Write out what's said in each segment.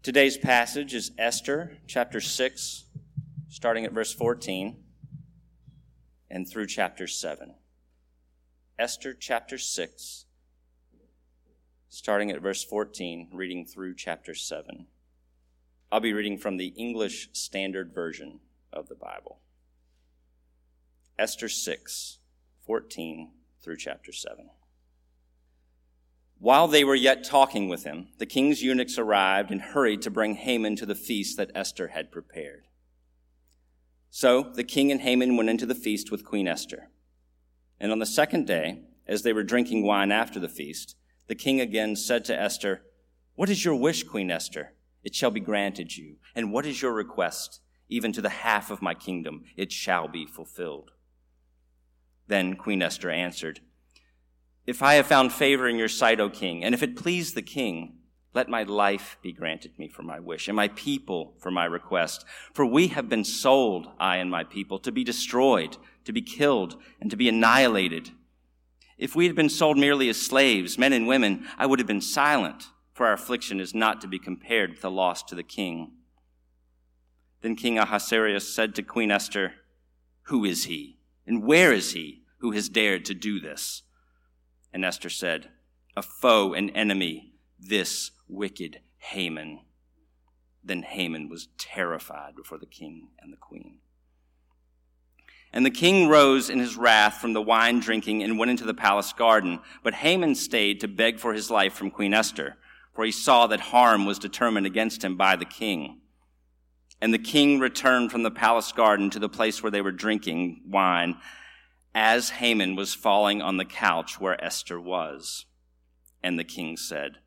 Today's passage is Esther chapter 6, starting at verse 14 and through chapter 7. Esther chapter 6, starting at verse 14, reading through chapter 7. I'll be reading from the English Standard Version of the Bible. Esther 6, 14 through chapter 7. While they were yet talking with him, the king's eunuchs arrived and hurried to bring Haman to the feast that Esther had prepared. So the king and Haman went into the feast with Queen Esther. And on the second day, as they were drinking wine after the feast, the king again said to Esther, What is your wish, Queen Esther? It shall be granted you. And what is your request? Even to the half of my kingdom, it shall be fulfilled. Then Queen Esther answered, if I have found favor in your sight, O king, and if it please the king, let my life be granted me for my wish, and my people for my request. For we have been sold, I and my people, to be destroyed, to be killed, and to be annihilated. If we had been sold merely as slaves, men and women, I would have been silent, for our affliction is not to be compared with the loss to the king. Then King Ahasuerus said to Queen Esther, Who is he, and where is he who has dared to do this? And Esther said, A foe, an enemy, this wicked Haman. Then Haman was terrified before the king and the queen. And the king rose in his wrath from the wine drinking and went into the palace garden. But Haman stayed to beg for his life from Queen Esther, for he saw that harm was determined against him by the king. And the king returned from the palace garden to the place where they were drinking wine as Haman was falling on the couch where Esther was. And the king said,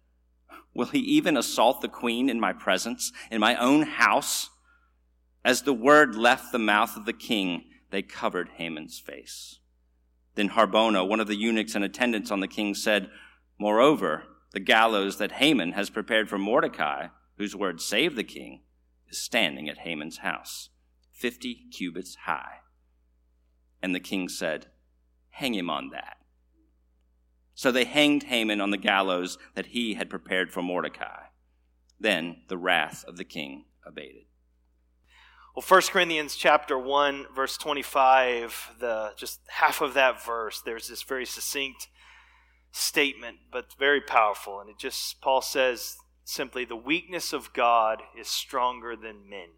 Will he even assault the queen in my presence, in my own house? As the word left the mouth of the king, they covered Haman's face. Then Harbona, one of the eunuchs and attendants on the king, said, Moreover, the gallows that Haman has prepared for Mordecai, whose word saved the king, is standing at Haman's house, fifty cubits high. And the king said, Hang him on that. So they hanged Haman on the gallows that he had prepared for Mordecai. Then the wrath of the king abated. Well, 1 Corinthians chapter 1, verse 25, the just half of that verse, there's this very succinct statement, but very powerful. And it just, Paul says simply, the weakness of God is stronger than men.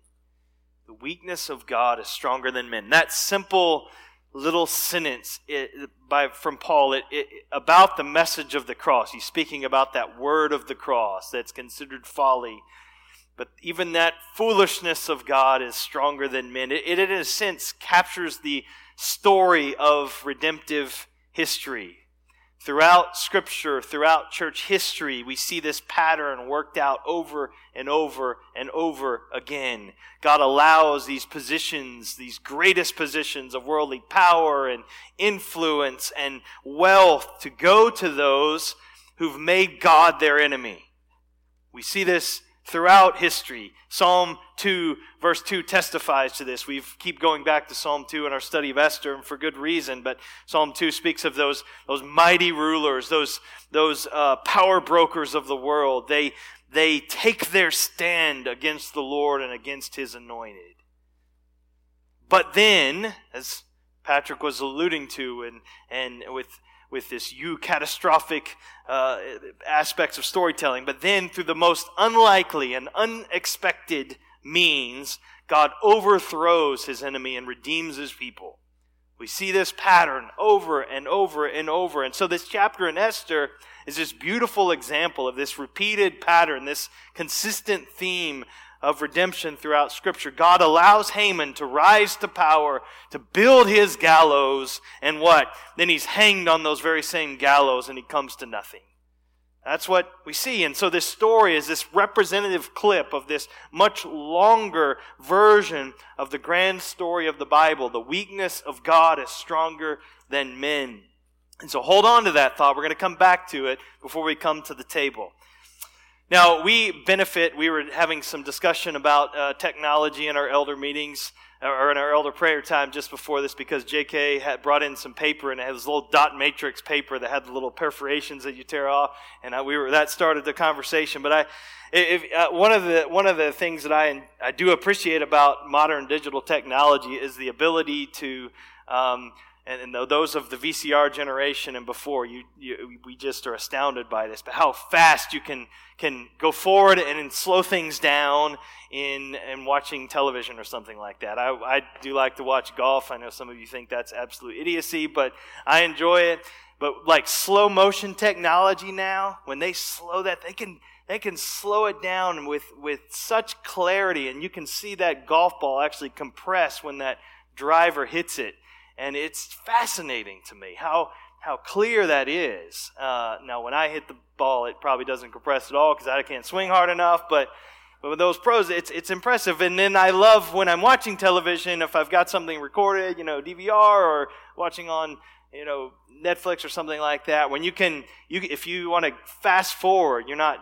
The weakness of God is stronger than men. That simple little sentence it, by, from Paul it, it, about the message of the cross. He's speaking about that word of the cross that's considered folly. But even that foolishness of God is stronger than men. It, it in a sense, captures the story of redemptive history. Throughout Scripture, throughout church history, we see this pattern worked out over and over and over again. God allows these positions, these greatest positions of worldly power and influence and wealth to go to those who've made God their enemy. We see this throughout history. Psalm 2, verse 2 testifies to this. We keep going back to Psalm 2 in our study of Esther, and for good reason, but Psalm 2 speaks of those, those mighty rulers, those, those uh, power brokers of the world. They, they take their stand against the Lord and against his anointed. But then, as Patrick was alluding to, and, and with with this eucatastrophic uh, aspects of storytelling. But then, through the most unlikely and unexpected means, God overthrows his enemy and redeems his people. We see this pattern over and over and over. And so, this chapter in Esther is this beautiful example of this repeated pattern, this consistent theme of redemption throughout Scripture. God allows Haman to rise to power, to build his gallows, and what? Then he's hanged on those very same gallows and he comes to nothing. That's what we see. And so this story is this representative clip of this much longer version of the grand story of the Bible. The weakness of God is stronger than men. And so hold on to that thought. We're going to come back to it before we come to the table. Now, we benefit, we were having some discussion about uh, technology in our elder meetings or in our elder prayer time just before this because JK had brought in some paper and it had this little dot matrix paper that had the little perforations that you tear off, and I, we were that started the conversation. But I, if, uh, one of the one of the things that I I do appreciate about modern digital technology is the ability to um, and, and, those of the VCR generation and before, you, you, we just are astounded by this. But how fast you can can go forward and slow things down in in watching television or something like that. I, I do like to watch golf. I know some of you think that's absolute idiocy, but I enjoy it. But like slow motion technology now, when they slow that, they can they can slow it down with with such clarity, and you can see that golf ball actually compress when that driver hits it and it's fascinating to me how, how clear that is. Uh, now, when I hit the ball, it probably doesn't compress at all because I can't swing hard enough, but, but with those pros, it's, it's impressive. And then I love when I'm watching television, if I've got something recorded, you know, DVR or watching on, you know, Netflix or something like that, when you can, you, if you want to fast forward, you're not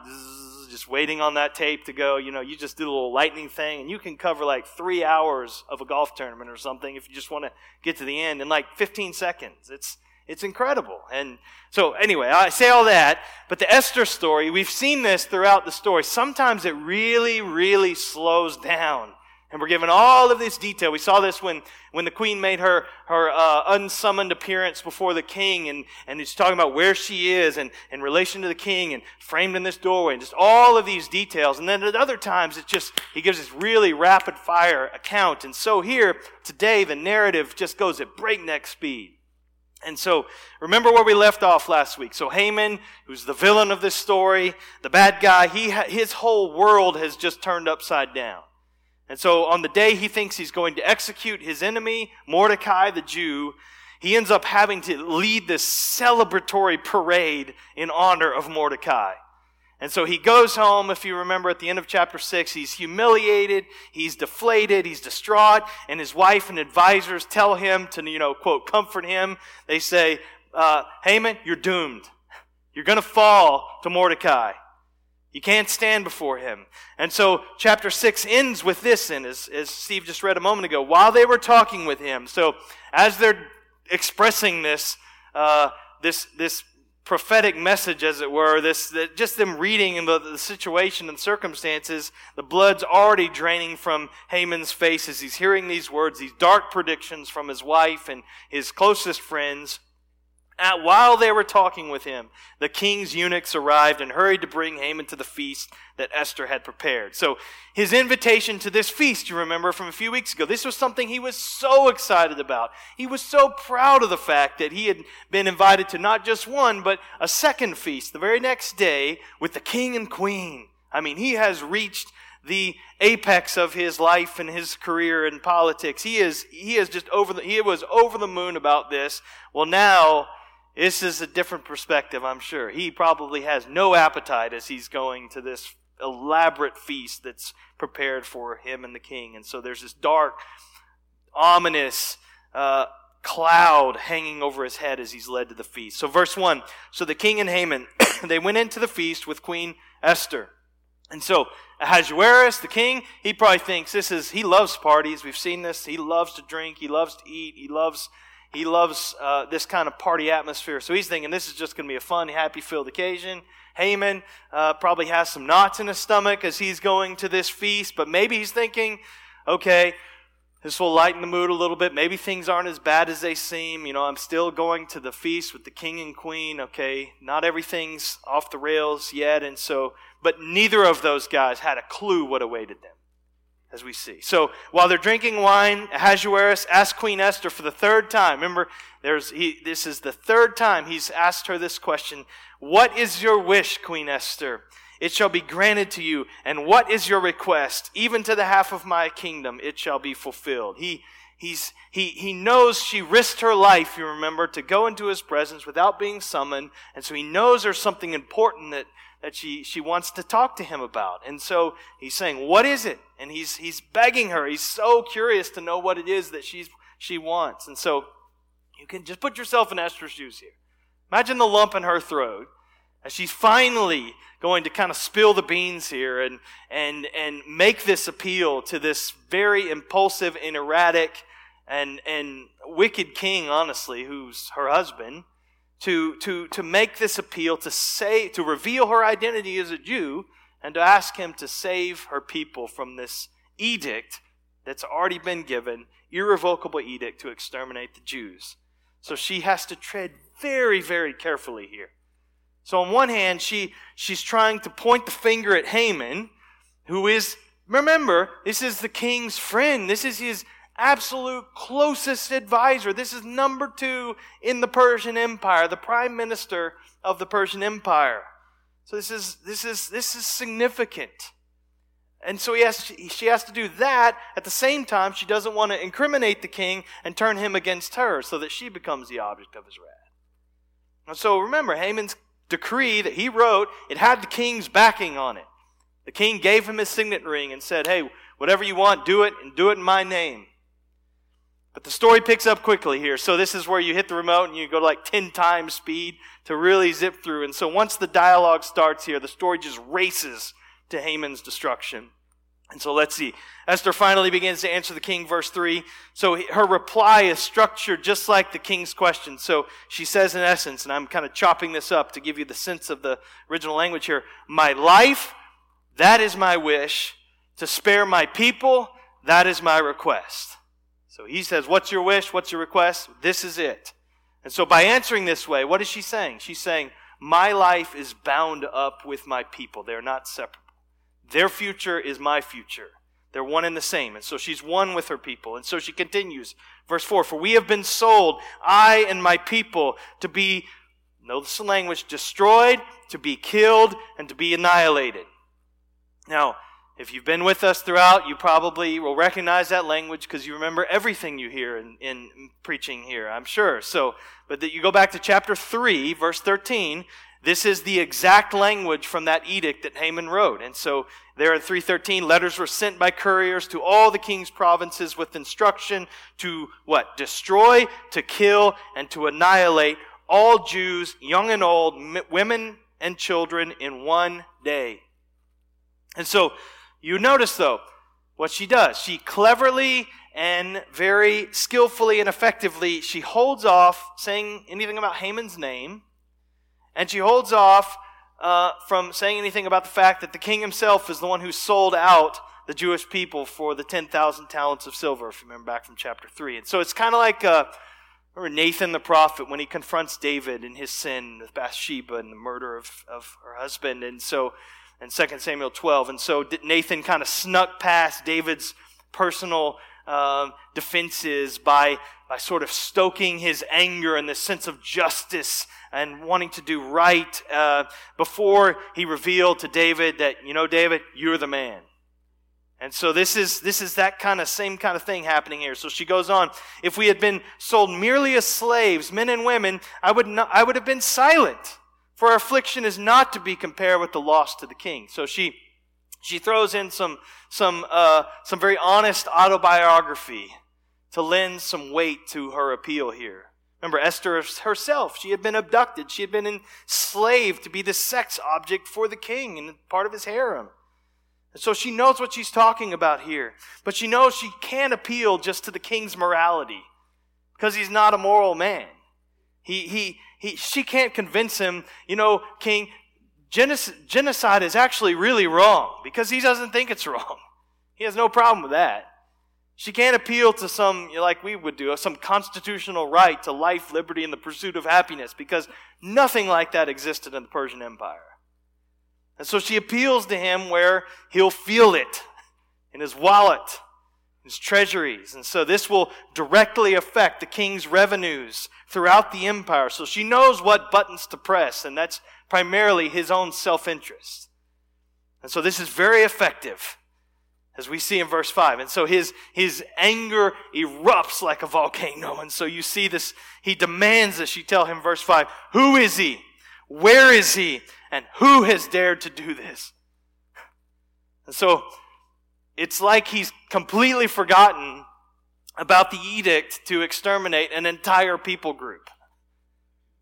just waiting on that tape to go. You know, you just do a little lightning thing, and you can cover like three hours of a golf tournament or something if you just want to get to the end in like 15 seconds. It's it's incredible. And so, anyway, I say all that, but the Esther story, we've seen this throughout the story. Sometimes it really, really slows down and we're given all of this detail. We saw this when, when the queen made her, her uh, unsummoned appearance before the king, and, and he's talking about where she is and in relation to the king, and framed in this doorway, and just all of these details. And then at other times, it's just, he gives this really rapid fire account. And so here, today, the narrative just goes at breakneck speed. And so, remember where we left off last week. So Haman, who's the villain of this story, the bad guy, he, his whole world has just turned upside down. And so on the day he thinks he's going to execute his enemy, Mordecai the Jew, he ends up having to lead this celebratory parade in honor of Mordecai. And so he goes home, if you remember at the end of chapter 6, he's humiliated, he's deflated, he's distraught, and his wife and advisors tell him to, you know, quote, comfort him. They say, uh, Haman, you're doomed. You're going to fall to Mordecai. You can't stand before him. And so chapter 6 ends with this, and as, as Steve just read a moment ago, while they were talking with him. So as they're expressing this, uh, this, this prophetic message, as it were, this, just them reading the, the situation and circumstances, the blood's already draining from Haman's face as he's hearing these words, these dark predictions from his wife and his closest friends. At, while they were talking with him, the king's eunuchs arrived and hurried to bring Haman to the feast that Esther had prepared. So, his invitation to this feast, you remember from a few weeks ago, this was something he was so excited about. He was so proud of the fact that he had been invited to not just one, but a second feast the very next day with the king and queen. I mean, he has reached the apex of his life and his career in politics. He is, he is just over the, he was over the moon about this. Well, now, this is a different perspective, I'm sure. He probably has no appetite as he's going to this elaborate feast that's prepared for him and the king. And so there's this dark, ominous uh, cloud hanging over his head as he's led to the feast. So, verse 1 So the king and Haman, they went into the feast with Queen Esther. And so Ahasuerus, the king, he probably thinks this is, he loves parties. We've seen this. He loves to drink. He loves to eat. He loves he loves uh, this kind of party atmosphere. So he's thinking this is just going to be a fun, happy filled occasion. Haman uh, probably has some knots in his stomach as he's going to this feast, but maybe he's thinking, okay, this will lighten the mood a little bit. Maybe things aren't as bad as they seem. You know, I'm still going to the feast with the king and queen. Okay, not everything's off the rails yet. And so, but neither of those guys had a clue what awaited them as we see. So while they're drinking wine, Ahasuerus asked Queen Esther for the third time. Remember, there's, he, this is the third time he's asked her this question. What is your wish, Queen Esther? It shall be granted to you. And what is your request? Even to the half of my kingdom, it shall be fulfilled. He, he's, he, he knows she risked her life, you remember, to go into his presence without being summoned. And so he knows there's something important that, that she, she wants to talk to him about. And so he's saying, What is it? And he's, he's begging her. He's so curious to know what it is that she's, she wants. And so you can just put yourself in Esther's shoes here. Imagine the lump in her throat As she's finally going to kind of spill the beans here and, and, and make this appeal to this very impulsive and erratic and, and wicked king, honestly, who's her husband, to, to, to make this appeal to say, to reveal her identity as a Jew and to ask him to save her people from this edict that's already been given, irrevocable edict to exterminate the Jews. So she has to tread very, very carefully here. So on one hand, she, she's trying to point the finger at Haman, who is, remember, this is the king's friend. This is his absolute closest advisor. This is number two in the Persian Empire, the prime minister of the Persian Empire. So this is, this is, this is significant. And so he has, she has to do that. At the same time, she doesn't want to incriminate the king and turn him against her so that she becomes the object of his wrath. And so remember, Haman's decree that he wrote, it had the king's backing on it. The king gave him his signet ring and said, hey, whatever you want, do it, and do it in my name. But the story picks up quickly here. So this is where you hit the remote and you go to like 10 times speed to really zip through. And so once the dialogue starts here, the story just races to Haman's destruction. And so let's see. Esther finally begins to answer the king, verse 3. So her reply is structured just like the king's question. So she says, in essence, and I'm kind of chopping this up to give you the sense of the original language here My life, that is my wish. To spare my people, that is my request. So he says, What's your wish? What's your request? This is it. And so by answering this way, what is she saying? She's saying, My life is bound up with my people. They're not separable. Their future is my future. They're one and the same. And so she's one with her people. And so she continues. Verse 4 For we have been sold, I and my people, to be, notice the language, destroyed, to be killed, and to be annihilated. Now, if you've been with us throughout, you probably will recognize that language because you remember everything you hear in, in, preaching here, I'm sure. So, but that you go back to chapter 3, verse 13, this is the exact language from that edict that Haman wrote. And so there in 313, letters were sent by couriers to all the king's provinces with instruction to what? Destroy, to kill, and to annihilate all Jews, young and old, women and children in one day. And so you notice though, what she does. She cleverly and very skillfully and effectively, she holds off saying anything about Haman's name and she holds off uh, from saying anything about the fact that the king himself is the one who sold out the Jewish people for the 10,000 talents of silver, if you remember back from chapter 3. And so it's kind of like uh, Nathan the prophet when he confronts David in his sin with Bathsheba and the murder of, of her husband. And so, in 2 Samuel 12. And so Nathan kind of snuck past David's personal um, defenses by, by sort of stoking his anger and the sense of justice and wanting to do right uh, before he revealed to David that, you know, David, you're the man. And so this is, this is that kind of same kind of thing happening here. So she goes on. If we had been sold merely as slaves, men and women, I would, not, I would have been silent. For our affliction is not to be compared with the loss to the king. So she, she throws in some, some, uh, some very honest autobiography to lend some weight to her appeal here. Remember, Esther herself, she had been abducted. She had been enslaved to be the sex object for the king and part of his harem. And so she knows what she's talking about here. But she knows she can't appeal just to the king's morality because he's not a moral man. He, he, he, she can't convince him, you know, king, genocide is actually really wrong because he doesn't think it's wrong. He has no problem with that. She can't appeal to some, like we would do, some constitutional right to life, liberty, and the pursuit of happiness because nothing like that existed in the Persian Empire. And so she appeals to him where he'll feel it in his wallet, his treasuries. And so this will directly affect the king's revenues throughout the empire. So she knows what buttons to press, and that's primarily his own self interest. And so this is very effective, as we see in verse 5. And so his, his anger erupts like a volcano. And so you see this, he demands that she tell him, verse 5, Who is he? Where is he? And who has dared to do this? And so it's like he's completely forgotten about the edict to exterminate an entire people group.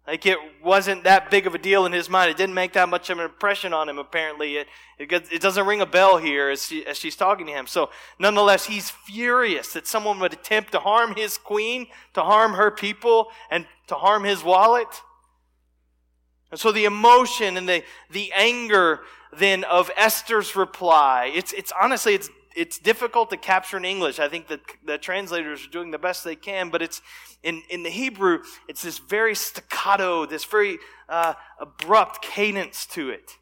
Like it wasn't that big of a deal in his mind. It didn't make that much of an impression on him, apparently. It, it, it doesn't ring a bell here as, she, as she's talking to him. So, nonetheless, he's furious that someone would attempt to harm his queen, to harm her people, and to harm his wallet. And so the emotion and the, the anger then of Esther's reply, it's, it's honestly, it's, it's difficult to capture in English. I think that the translators are doing the best they can, but it's, in, in the Hebrew, it's this very staccato, this very uh, abrupt cadence to it.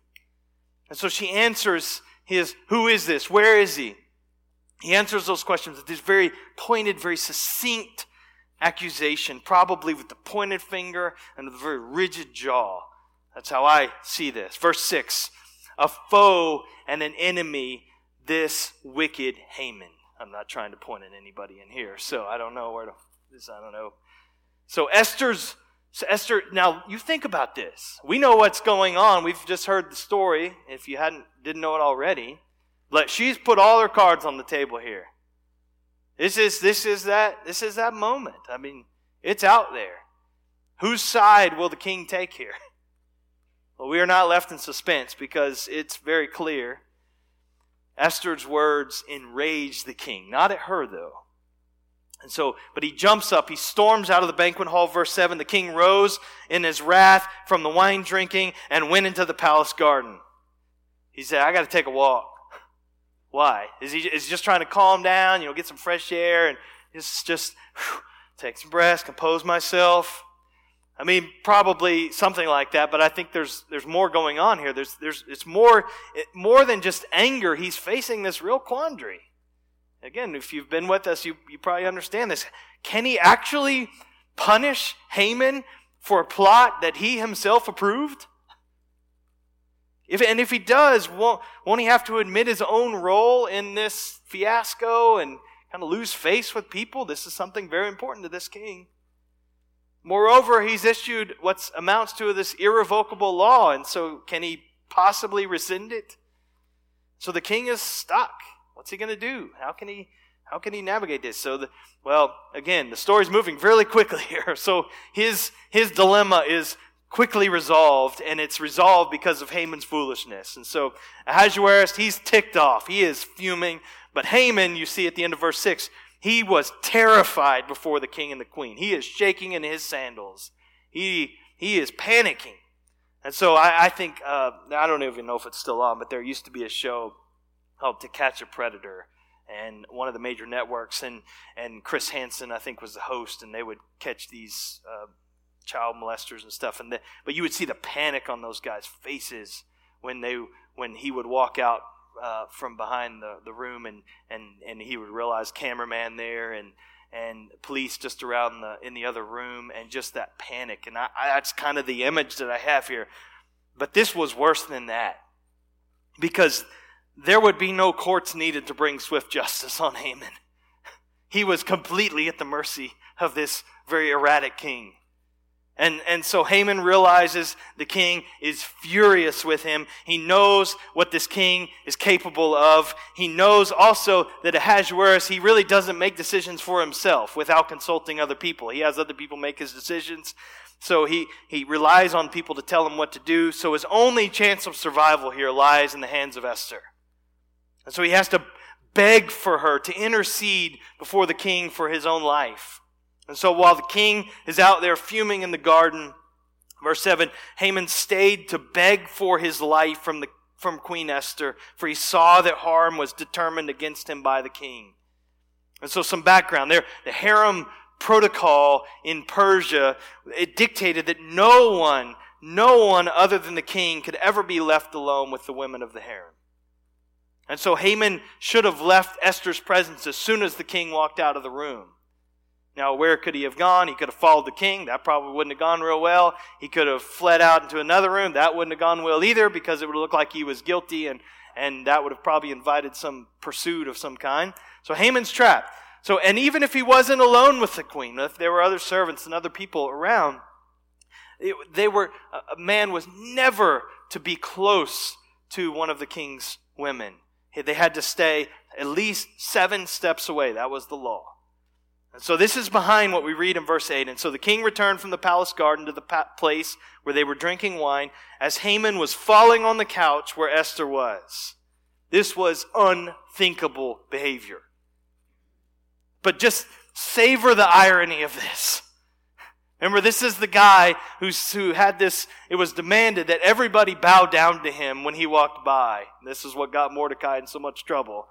And so she answers his, Who is this? Where is he? He answers those questions with this very pointed, very succinct accusation, probably with the pointed finger and the very rigid jaw. That's how I see this. Verse 6 A foe and an enemy, this wicked Haman. I'm not trying to point at anybody in here, so I don't know where to this, I don't know. So Esther's so Esther, now you think about this. We know what's going on. We've just heard the story. If you hadn't didn't know it already, but she's put all her cards on the table here. This is this is that this is that moment. I mean, it's out there. Whose side will the king take here? Well, we are not left in suspense because it's very clear. Esther's words enraged the king. Not at her, though. And so, but he jumps up, he storms out of the banquet hall, verse 7. The king rose in his wrath from the wine drinking and went into the palace garden. He said, I got to take a walk. Why? Is he, is he just trying to calm down, you know, get some fresh air and just, just whew, take some breaths, compose myself? I mean, probably something like that, but I think there's, there's more going on here. There's, there's, it's more, it, more than just anger. He's facing this real quandary. Again, if you've been with us, you, you probably understand this. Can he actually punish Haman for a plot that he himself approved? If, and if he does, won't, won't he have to admit his own role in this fiasco and kind of lose face with people? This is something very important to this king. Moreover, he's issued what amounts to this irrevocable law, and so can he possibly rescind it? So the king is stuck. What's he going to do? How can he how can he navigate this? So the, well, again, the story's moving really quickly here. So his his dilemma is quickly resolved, and it's resolved because of Haman's foolishness. And so Ahasuerus, he's ticked off. He is fuming. But Haman, you see at the end of verse 6, he was terrified before the king and the queen. He is shaking in his sandals. He, he is panicking. And so I, I think, uh, I don't even know if it's still on, but there used to be a show called To Catch a Predator, and one of the major networks, and and Chris Hansen I think was the host, and they would catch these uh, child molesters and stuff, and the, but you would see the panic on those guys' faces when they when he would walk out uh, from behind the, the room, and and and he would realize cameraman there, and and police just around the in the other room, and just that panic, and I, I, that's kind of the image that I have here. But this was worse than that because there would be no courts needed to bring swift justice on Haman. He was completely at the mercy of this very erratic king. And, and so Haman realizes the king is furious with him. He knows what this king is capable of. He knows also that Ahasuerus, he really doesn't make decisions for himself without consulting other people. He has other people make his decisions. So he, he relies on people to tell him what to do. So his only chance of survival here lies in the hands of Esther. And so he has to beg for her to intercede before the king for his own life. And so while the king is out there fuming in the garden, verse 7, Haman stayed to beg for his life from, the, from Queen Esther, for he saw that harm was determined against him by the king. And so some background there. The harem protocol in Persia, it dictated that no one, no one other than the king could ever be left alone with the women of the harem. And so Haman should have left Esther's presence as soon as the king walked out of the room. Now, where could he have gone? He could have followed the king. That probably wouldn't have gone real well. He could have fled out into another room. That wouldn't have gone well either because it would look like he was guilty and, and that would have probably invited some pursuit of some kind. So Haman's trapped. So, and even if he wasn't alone with the queen, if there were other servants and other people around, it, they were, a man was never to be close to one of the king's women. They had to stay at least seven steps away. That was the law. And so this is behind what we read in verse 8. And so the king returned from the palace garden to the place where they were drinking wine as Haman was falling on the couch where Esther was. This was unthinkable behavior. But just savor the irony of this. Remember, this is the guy who's, who had this, it was demanded that everybody bow down to him when he walked by. This is what got Mordecai in so much trouble.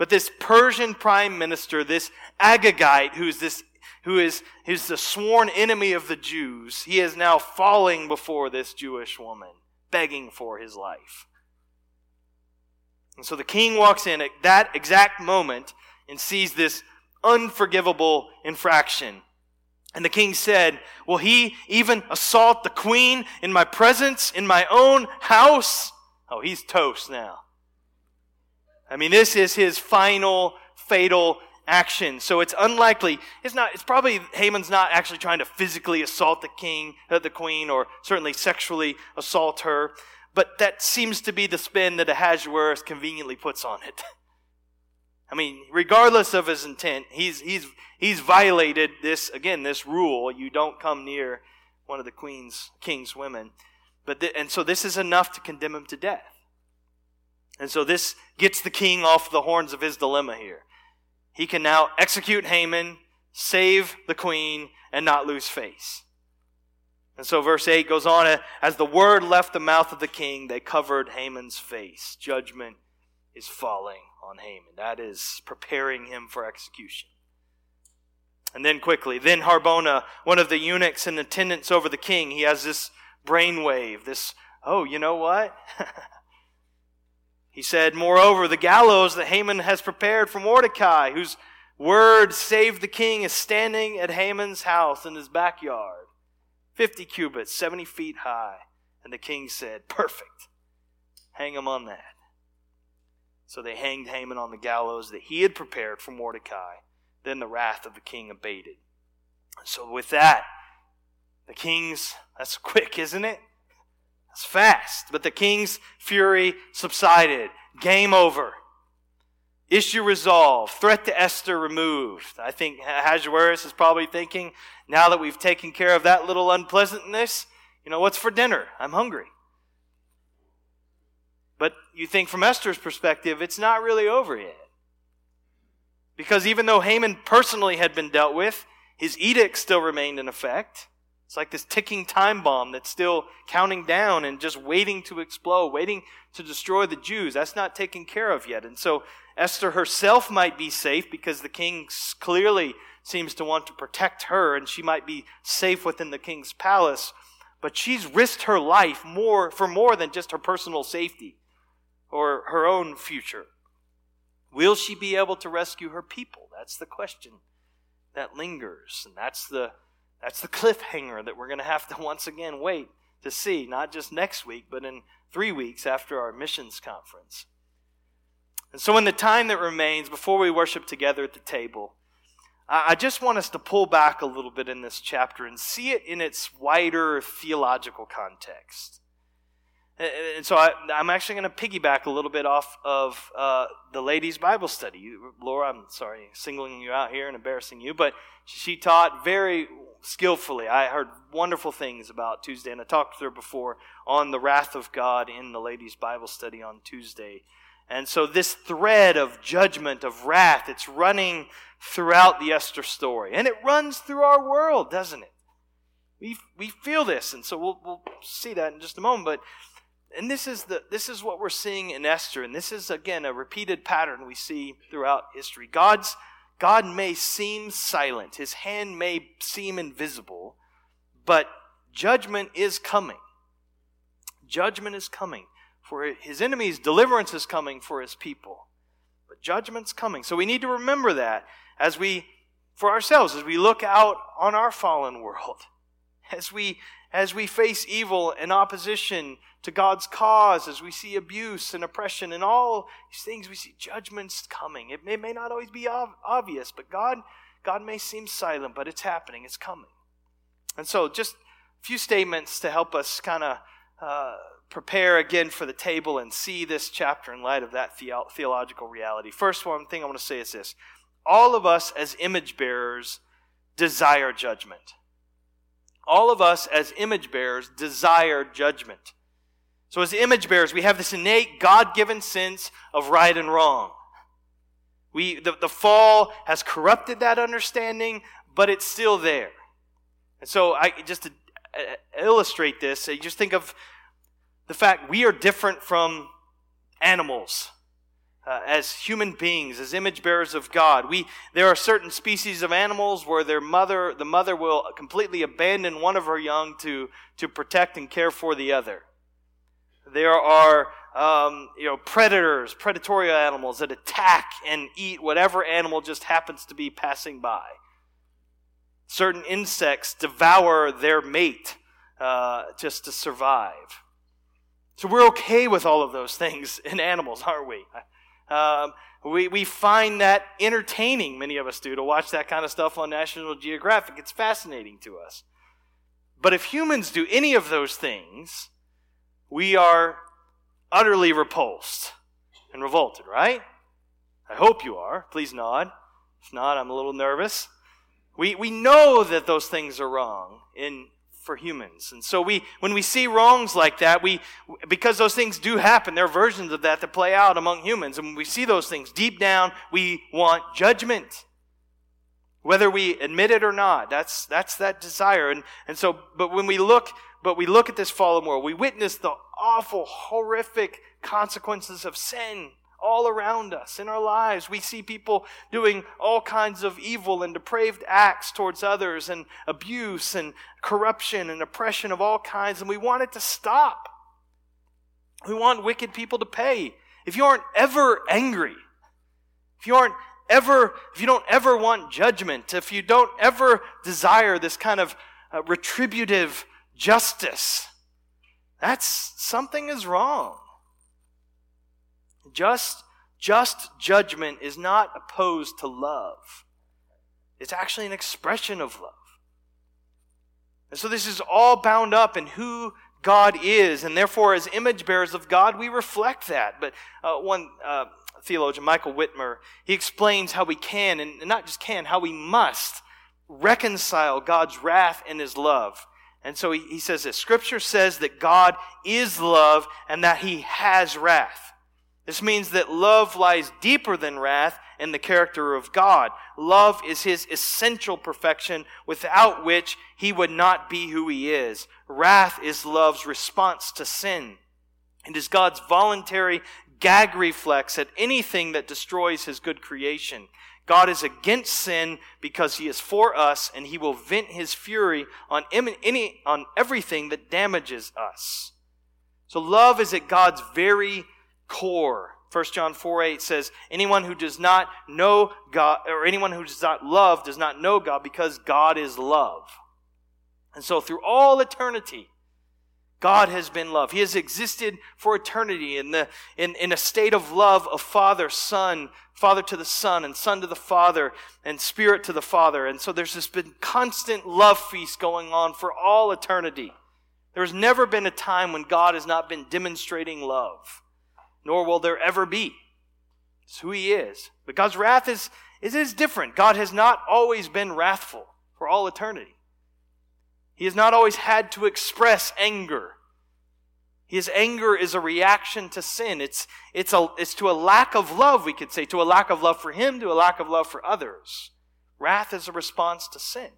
But this Persian prime minister, this Agagite, who's this, who is, who's the sworn enemy of the Jews, he is now falling before this Jewish woman, begging for his life. And so the king walks in at that exact moment and sees this unforgivable infraction. And the king said, Will he even assault the queen in my presence, in my own house? Oh, he's toast now. I mean, this is his final fatal action. So it's unlikely. It's not. It's probably Haman's not actually trying to physically assault the king, uh, the queen, or certainly sexually assault her. But that seems to be the spin that Ahasuerus conveniently puts on it. I mean, regardless of his intent, he's he's he's violated this again. This rule: you don't come near one of the queen's king's women. But and so this is enough to condemn him to death. And so this gets the king off the horns of his dilemma here. He can now execute Haman, save the queen, and not lose face. And so verse 8 goes on as the word left the mouth of the king, they covered Haman's face. Judgment is falling on Haman. That is preparing him for execution. And then quickly, then Harbona, one of the eunuchs in attendance over the king, he has this brainwave, this, oh, you know what? He said, Moreover, the gallows that Haman has prepared for Mordecai, whose word saved the king, is standing at Haman's house in his backyard, 50 cubits, 70 feet high. And the king said, Perfect. Hang him on that. So they hanged Haman on the gallows that he had prepared for Mordecai. Then the wrath of the king abated. So with that, the king's, that's quick, isn't it? It's fast. But the king's fury subsided. Game over. Issue resolved. Threat to Esther removed. I think Ahasuerus is probably thinking, now that we've taken care of that little unpleasantness, you know, what's for dinner? I'm hungry. But you think from Esther's perspective, it's not really over yet. Because even though Haman personally had been dealt with, his edict still remained in effect. It's like this ticking time bomb that's still counting down and just waiting to explode, waiting to destroy the Jews. That's not taken care of yet. And so Esther herself might be safe because the king clearly seems to want to protect her and she might be safe within the king's palace. But she's risked her life more for more than just her personal safety or her own future. Will she be able to rescue her people? That's the question that lingers. And that's the that's the cliffhanger that we're going to have to once again wait to see, not just next week, but in three weeks after our missions conference. And so, in the time that remains before we worship together at the table, I just want us to pull back a little bit in this chapter and see it in its wider theological context. And so I, am actually going to piggyback a little bit off of uh, the ladies' Bible study. Laura, I'm sorry, singling you out here and embarrassing you, but she taught very skillfully. I heard wonderful things about Tuesday, and I talked to her before on the wrath of God in the ladies' Bible study on Tuesday. And so this thread of judgment, of wrath, it's running throughout the Esther story. And it runs through our world, doesn't it? We, we feel this, and so we'll, we'll see that in just a moment. But and this is the this is what we're seeing in Esther, and this is again a repeated pattern we see throughout history. God's God may seem silent, his hand may seem invisible, but judgment is coming. Judgment is coming for his enemies, deliverance is coming for his people. But judgment's coming. So we need to remember that as we, for ourselves, as we look out on our fallen world, as we as we face evil and opposition to God's cause, as we see abuse and oppression and all these things, we see judgments coming. It may, may not always be ov- obvious, but God, God may seem silent, but it's happening, it's coming. And so, just a few statements to help us kind of uh, prepare again for the table and see this chapter in light of that the- theological reality. First one thing I want to say is this all of us as image bearers desire judgment. All of us as image bearers desire judgment. So, as image bearers, we have this innate God given sense of right and wrong. We, the, the fall has corrupted that understanding, but it's still there. And so, I, just to uh, illustrate this, just think of the fact we are different from animals uh, as human beings, as image bearers of God. We, there are certain species of animals where their mother, the mother will completely abandon one of her young to, to protect and care for the other. There are um, you know, predators, predatory animals that attack and eat whatever animal just happens to be passing by. Certain insects devour their mate uh, just to survive. So we're okay with all of those things in animals, aren't we? Um, we, we find that entertaining, many of us do, to watch that kind of stuff on National Geographic. It's fascinating to us. But if humans do any of those things, we are utterly repulsed and revolted, right? I hope you are. Please nod. If not, I'm a little nervous. We, we know that those things are wrong in for humans. And so we, when we see wrongs like that, we, because those things do happen, there are versions of that that play out among humans. And when we see those things deep down, we want judgment. Whether we admit it or not, that's, that's that desire. And, and so, but when we look, but we look at this fallen world, we witness the awful, horrific consequences of sin all around us in our lives. We see people doing all kinds of evil and depraved acts towards others, and abuse and corruption and oppression of all kinds, and we want it to stop. We want wicked people to pay. If you aren't ever angry, if you aren't ever, if you don't ever want judgment, if you don't ever desire this kind of uh, retributive justice, that's something is wrong. Just, just judgment is not opposed to love. It's actually an expression of love. And so this is all bound up in who God is, and therefore, as image bearers of God, we reflect that. But uh, one uh, theologian, Michael Wittmer, he explains how we can, and not just can, how we must reconcile God's wrath and his love. And so he, he says this Scripture says that God is love and that he has wrath. This means that love lies deeper than wrath in the character of God. Love is his essential perfection without which he would not be who he is. Wrath is love's response to sin. It is God's voluntary gag reflex at anything that destroys his good creation. God is against sin because he is for us and he will vent his fury on, any, on everything that damages us. So love is at God's very core. 1 John 4 8 says, Anyone who does not know God, or anyone who does not love, does not know God because God is love. And so through all eternity, God has been love. He has existed for eternity in, the, in, in a state of love of Father, Son, Father to the Son, and Son to the Father, and Spirit to the Father. And so there's this been constant love feast going on for all eternity. There's never been a time when God has not been demonstrating love nor will there ever be. It's who he is. But God's wrath is, is, is different. God has not always been wrathful for all eternity. He has not always had to express anger. His anger is a reaction to sin. It's, it's, a, it's to a lack of love, we could say, to a lack of love for him, to a lack of love for others. Wrath is a response to sin.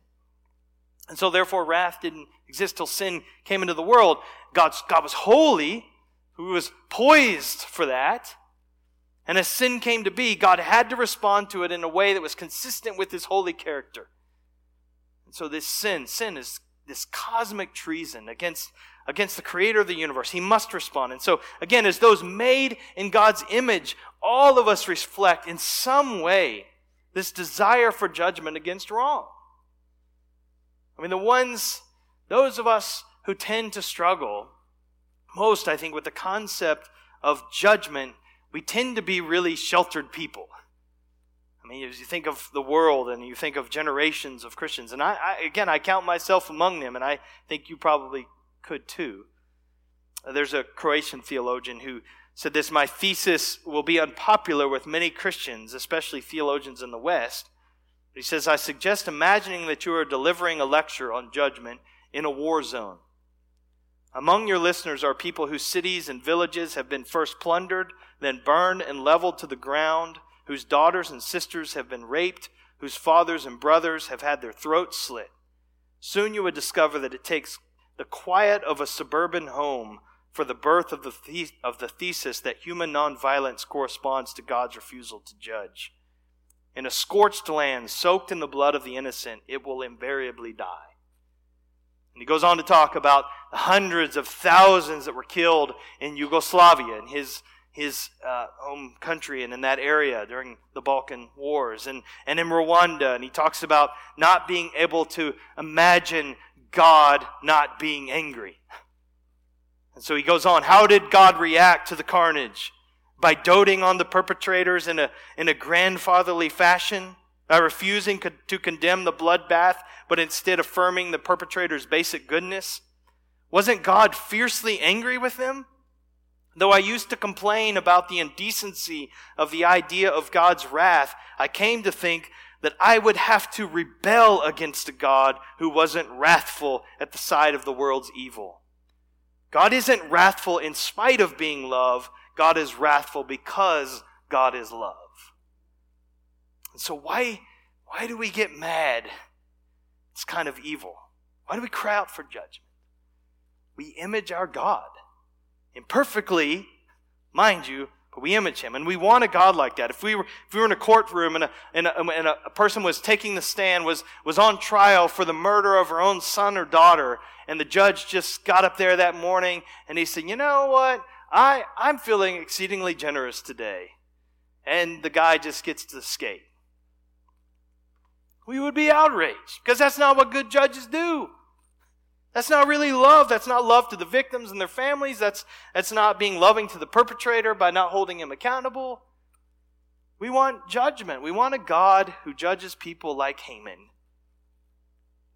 And so, therefore, wrath didn't exist till sin came into the world. God's, God was holy, who was poised for that. And as sin came to be, God had to respond to it in a way that was consistent with his holy character. And so this sin, sin is this cosmic treason against, against the creator of the universe. He must respond. And so, again, as those made in God's image, all of us reflect in some way this desire for judgment against wrong. I mean, the ones, those of us who tend to struggle most, I think, with the concept of judgment, we tend to be really sheltered people. I mean, as you think of the world and you think of generations of Christians, and I, I again, I count myself among them, and I think you probably could too. There's a Croatian theologian who said this My thesis will be unpopular with many Christians, especially theologians in the West. He says, I suggest imagining that you are delivering a lecture on judgment in a war zone. Among your listeners are people whose cities and villages have been first plundered, then burned and leveled to the ground, whose daughters and sisters have been raped, whose fathers and brothers have had their throats slit. Soon you would discover that it takes the quiet of a suburban home for the birth of the, the- of the thesis that human nonviolence corresponds to God's refusal to judge. In a scorched land soaked in the blood of the innocent, it will invariably die. And he goes on to talk about the hundreds of thousands that were killed in Yugoslavia, in his, his uh, home country and in that area during the Balkan Wars, and, and in Rwanda. And he talks about not being able to imagine God not being angry. And so he goes on, how did God react to the carnage? By doting on the perpetrators in a, in a grandfatherly fashion? By refusing to condemn the bloodbath, but instead affirming the perpetrator's basic goodness? Wasn't God fiercely angry with them? Though I used to complain about the indecency of the idea of God's wrath, I came to think that I would have to rebel against a God who wasn't wrathful at the sight of the world's evil. God isn't wrathful in spite of being love. God is wrathful because God is love. And so why, why do we get mad? It's kind of evil. Why do we cry out for judgment? We image our God. Imperfectly, mind you, but we image him. And we want a God like that. If we were, if we were in a courtroom and, a, and, a, and a person was taking the stand, was, was on trial for the murder of her own son or daughter, and the judge just got up there that morning and he said, You know what? I, I'm feeling exceedingly generous today. And the guy just gets to skate. We would be outraged because that's not what good judges do. That's not really love. That's not love to the victims and their families. That's, that's not being loving to the perpetrator by not holding him accountable. We want judgment. We want a God who judges people like Haman.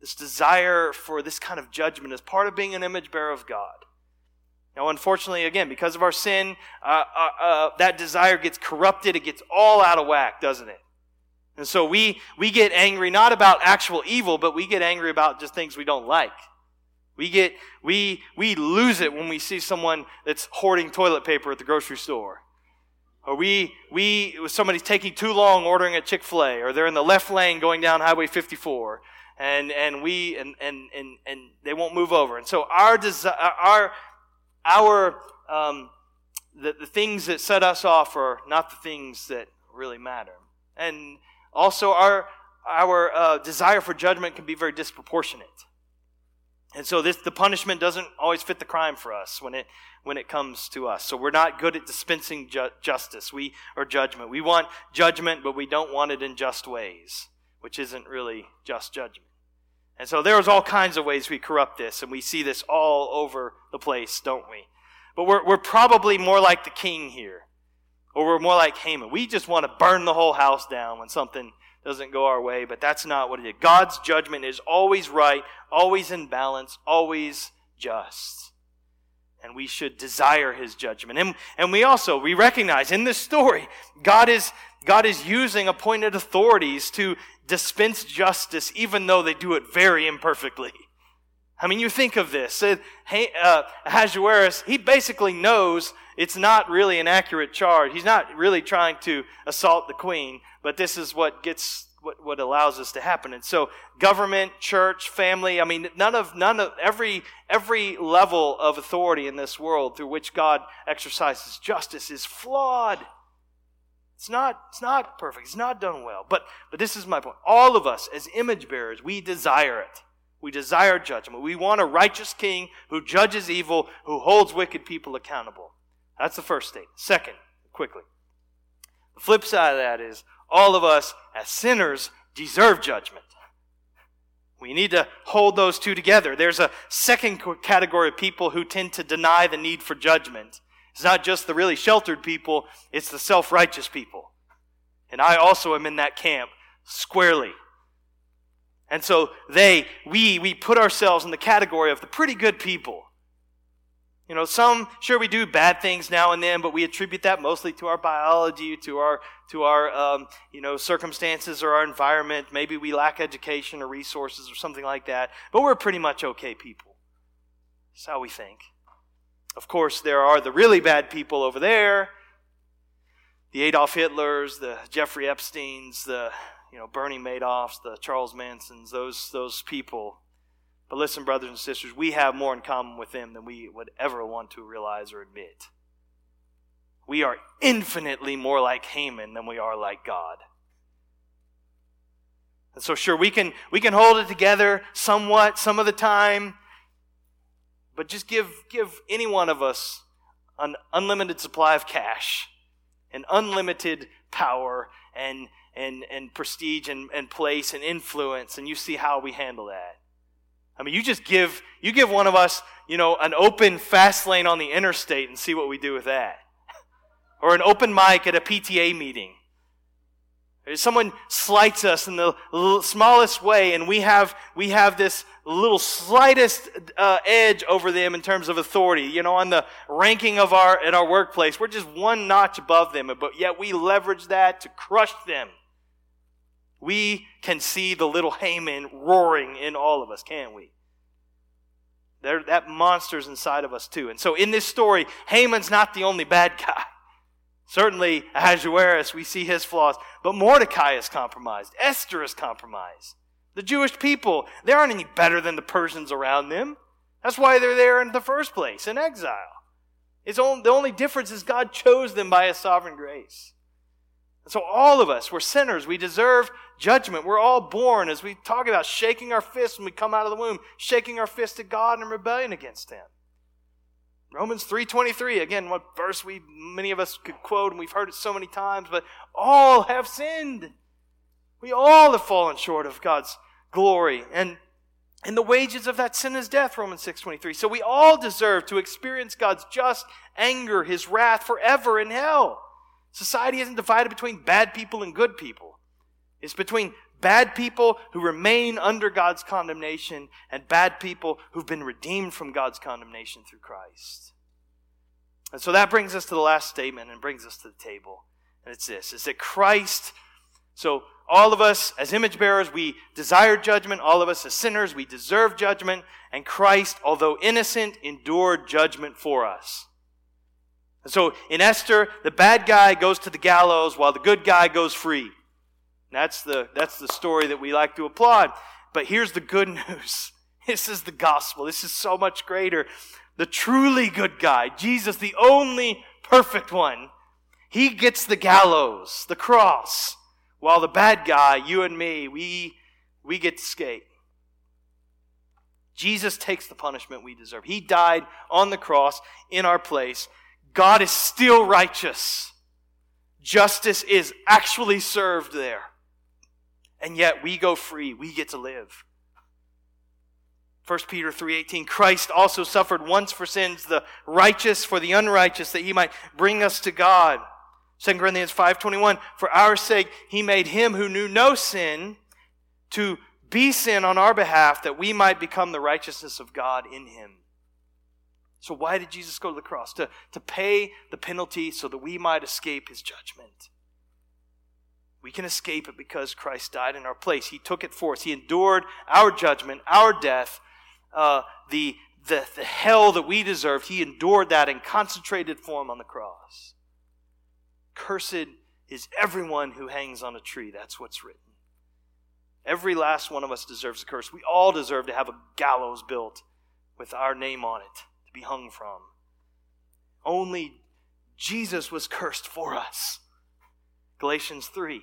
This desire for this kind of judgment is part of being an image bearer of God. Now, unfortunately, again, because of our sin, uh, uh, uh, that desire gets corrupted. It gets all out of whack, doesn't it? And so we, we get angry not about actual evil, but we get angry about just things we don't like. We get, we, we lose it when we see someone that's hoarding toilet paper at the grocery store. Or we, we, somebody's taking too long ordering at Chick-fil-A, or they're in the left lane going down Highway 54, and, and we, and, and, and, and they won't move over. And so our our, our, um, the, the things that set us off are not the things that really matter. And also our, our uh, desire for judgment can be very disproportionate. And so this the punishment doesn't always fit the crime for us when it when it comes to us. So we're not good at dispensing ju- justice. We or judgment. We want judgment, but we don't want it in just ways, which isn't really just judgment. And so there's all kinds of ways we corrupt this, and we see this all over the place, don't we? But we're we're probably more like the king here. Or we're more like Haman. We just want to burn the whole house down when something doesn't go our way, but that's not what it is. God's judgment is always right, always in balance, always just. And we should desire his judgment. And, and we also, we recognize in this story, God is, God is using appointed authorities to dispense justice, even though they do it very imperfectly. I mean, you think of this. Uh, Ahasuerus, he basically knows it's not really an accurate charge. He's not really trying to assault the queen, but this is what gets what, what allows this to happen. And so government, church, family, I mean none of none of every every level of authority in this world through which God exercises justice is flawed. It's not, it's not perfect. It's not done well. But, but this is my point. All of us, as image bearers, we desire it. We desire judgment. We want a righteous king who judges evil, who holds wicked people accountable. That's the first state. Second, quickly. The flip side of that is all of us as sinners deserve judgment. We need to hold those two together. There's a second category of people who tend to deny the need for judgment. It's not just the really sheltered people, it's the self righteous people. And I also am in that camp squarely. And so they, we, we put ourselves in the category of the pretty good people You know, some, sure, we do bad things now and then, but we attribute that mostly to our biology, to our, to our, um, you know, circumstances or our environment. Maybe we lack education or resources or something like that. But we're pretty much okay people. That's how we think. Of course, there are the really bad people over there. The Adolf Hitlers, the Jeffrey Epsteins, the, you know, Bernie Madoffs, the Charles Mansons, those, those people but listen, brothers and sisters, we have more in common with them than we would ever want to realize or admit. We are infinitely more like Haman than we are like God. And so sure we can we can hold it together somewhat some of the time, but just give give any one of us an unlimited supply of cash, an unlimited power and and, and prestige and, and place and influence, and you see how we handle that. I mean, you just give, you give one of us, you know, an open fast lane on the interstate and see what we do with that. or an open mic at a PTA meeting. If Someone slights us in the smallest way, and we have, we have this little slightest uh, edge over them in terms of authority. You know, on the ranking of our, at our workplace, we're just one notch above them, but yet we leverage that to crush them. We can see the little Haman roaring in all of us, can't we? There, that monster's inside of us too. And so in this story, Haman's not the only bad guy. Certainly, Ahasuerus, we see his flaws, but Mordecai is compromised. Esther is compromised. The Jewish people, they aren't any better than the Persians around them. That's why they're there in the first place, in exile. It's only, the only difference is God chose them by His sovereign grace. So all of us, we're sinners. We deserve judgment. We're all born, as we talk about, shaking our fists when we come out of the womb, shaking our fist at God in rebellion against Him. Romans 3.23, again, what verse we many of us could quote, and we've heard it so many times, but all have sinned. We all have fallen short of God's glory. And, and the wages of that sin is death, Romans 6.23. So we all deserve to experience God's just anger, His wrath forever in hell. Society isn't divided between bad people and good people. It's between bad people who remain under God's condemnation and bad people who've been redeemed from God's condemnation through Christ. And so that brings us to the last statement and brings us to the table. And it's this is that Christ, so all of us as image bearers, we desire judgment. All of us as sinners, we deserve judgment. And Christ, although innocent, endured judgment for us. And so in Esther, the bad guy goes to the gallows while the good guy goes free. That's the, that's the story that we like to applaud. But here's the good news. This is the gospel. This is so much greater. The truly good guy, Jesus, the only perfect one, he gets the gallows, the cross, while the bad guy, you and me, we, we get to skate. Jesus takes the punishment we deserve. He died on the cross in our place. God is still righteous. Justice is actually served there. And yet we go free. We get to live. 1 Peter 3:18 Christ also suffered once for sins the righteous for the unrighteous that he might bring us to God. 2 Corinthians 5:21 For our sake he made him who knew no sin to be sin on our behalf that we might become the righteousness of God in him. So, why did Jesus go to the cross? To, to pay the penalty so that we might escape his judgment. We can escape it because Christ died in our place. He took it for us. He endured our judgment, our death, uh, the, the, the hell that we deserved. He endured that in concentrated form on the cross. Cursed is everyone who hangs on a tree. That's what's written. Every last one of us deserves a curse. We all deserve to have a gallows built with our name on it be hung from. Only Jesus was cursed for us. Galatians 3.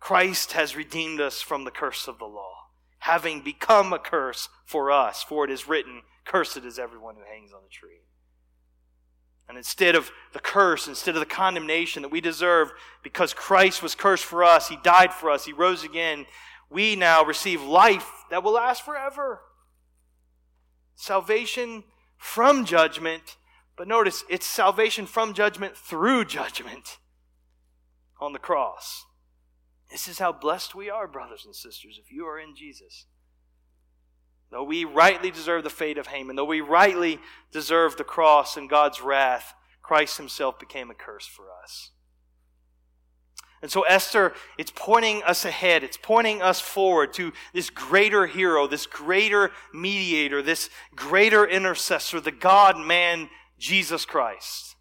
Christ has redeemed us from the curse of the law, having become a curse for us, for it is written, Cursed is everyone who hangs on a tree. And instead of the curse, instead of the condemnation that we deserve, because Christ was cursed for us, He died for us, He rose again, we now receive life that will last forever. Salvation from judgment, but notice it's salvation from judgment through judgment on the cross. This is how blessed we are, brothers and sisters, if you are in Jesus. Though we rightly deserve the fate of Haman, though we rightly deserve the cross and God's wrath, Christ himself became a curse for us. And so Esther, it's pointing us ahead. It's pointing us forward to this greater hero, this greater mediator, this greater intercessor, the God man, Jesus Christ.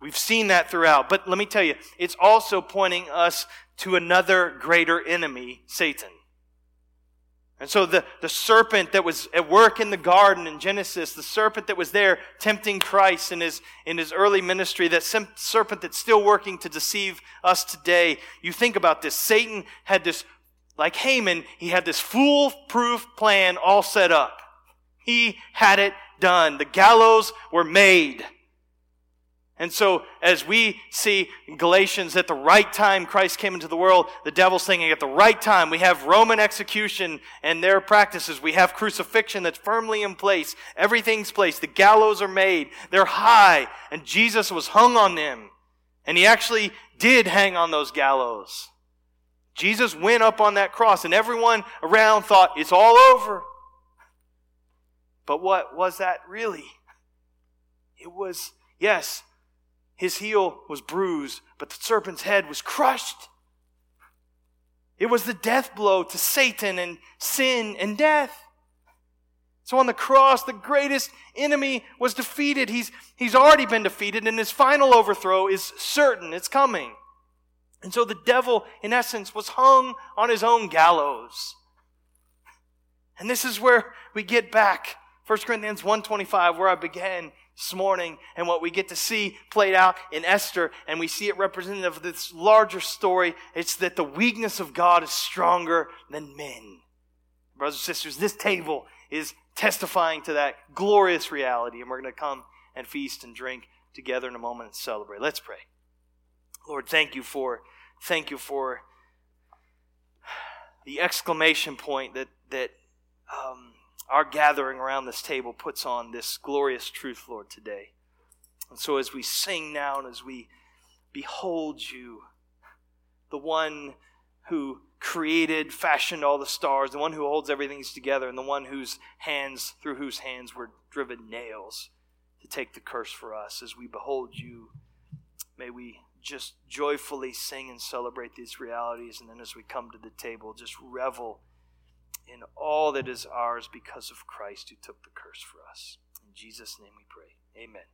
We've seen that throughout. But let me tell you, it's also pointing us to another greater enemy, Satan. And so the, the serpent that was at work in the garden in Genesis, the serpent that was there tempting Christ in his, in his early ministry, that serpent that's still working to deceive us today. You think about this. Satan had this, like Haman, he had this foolproof plan all set up. He had it done. The gallows were made. And so, as we see Galatians, at the right time Christ came into the world, the devil's thinking at the right time we have Roman execution and their practices. We have crucifixion that's firmly in place. Everything's placed. The gallows are made. They're high. And Jesus was hung on them. And he actually did hang on those gallows. Jesus went up on that cross, and everyone around thought, it's all over. But what was that really? It was, yes, his heel was bruised, but the serpent's head was crushed. It was the death blow to Satan and sin and death. So on the cross, the greatest enemy was defeated. He's, he's already been defeated, and his final overthrow is certain. It's coming. And so the devil, in essence, was hung on his own gallows. And this is where we get back. 1 Corinthians 1.25, where I began this morning and what we get to see played out in Esther, and we see it representative of this larger story. It's that the weakness of God is stronger than men. Brothers and sisters, this table is testifying to that glorious reality, and we're going to come and feast and drink together in a moment and celebrate. Let's pray. Lord, thank you for thank you for the exclamation point that that um, our gathering around this table puts on this glorious truth, Lord, today. And so as we sing now and as we behold you, the one who created, fashioned all the stars, the one who holds everything together, and the one whose hands, through whose hands were driven nails to take the curse for us. As we behold you, may we just joyfully sing and celebrate these realities, and then as we come to the table, just revel in all that is ours because of Christ who took the curse for us. In Jesus' name we pray. Amen.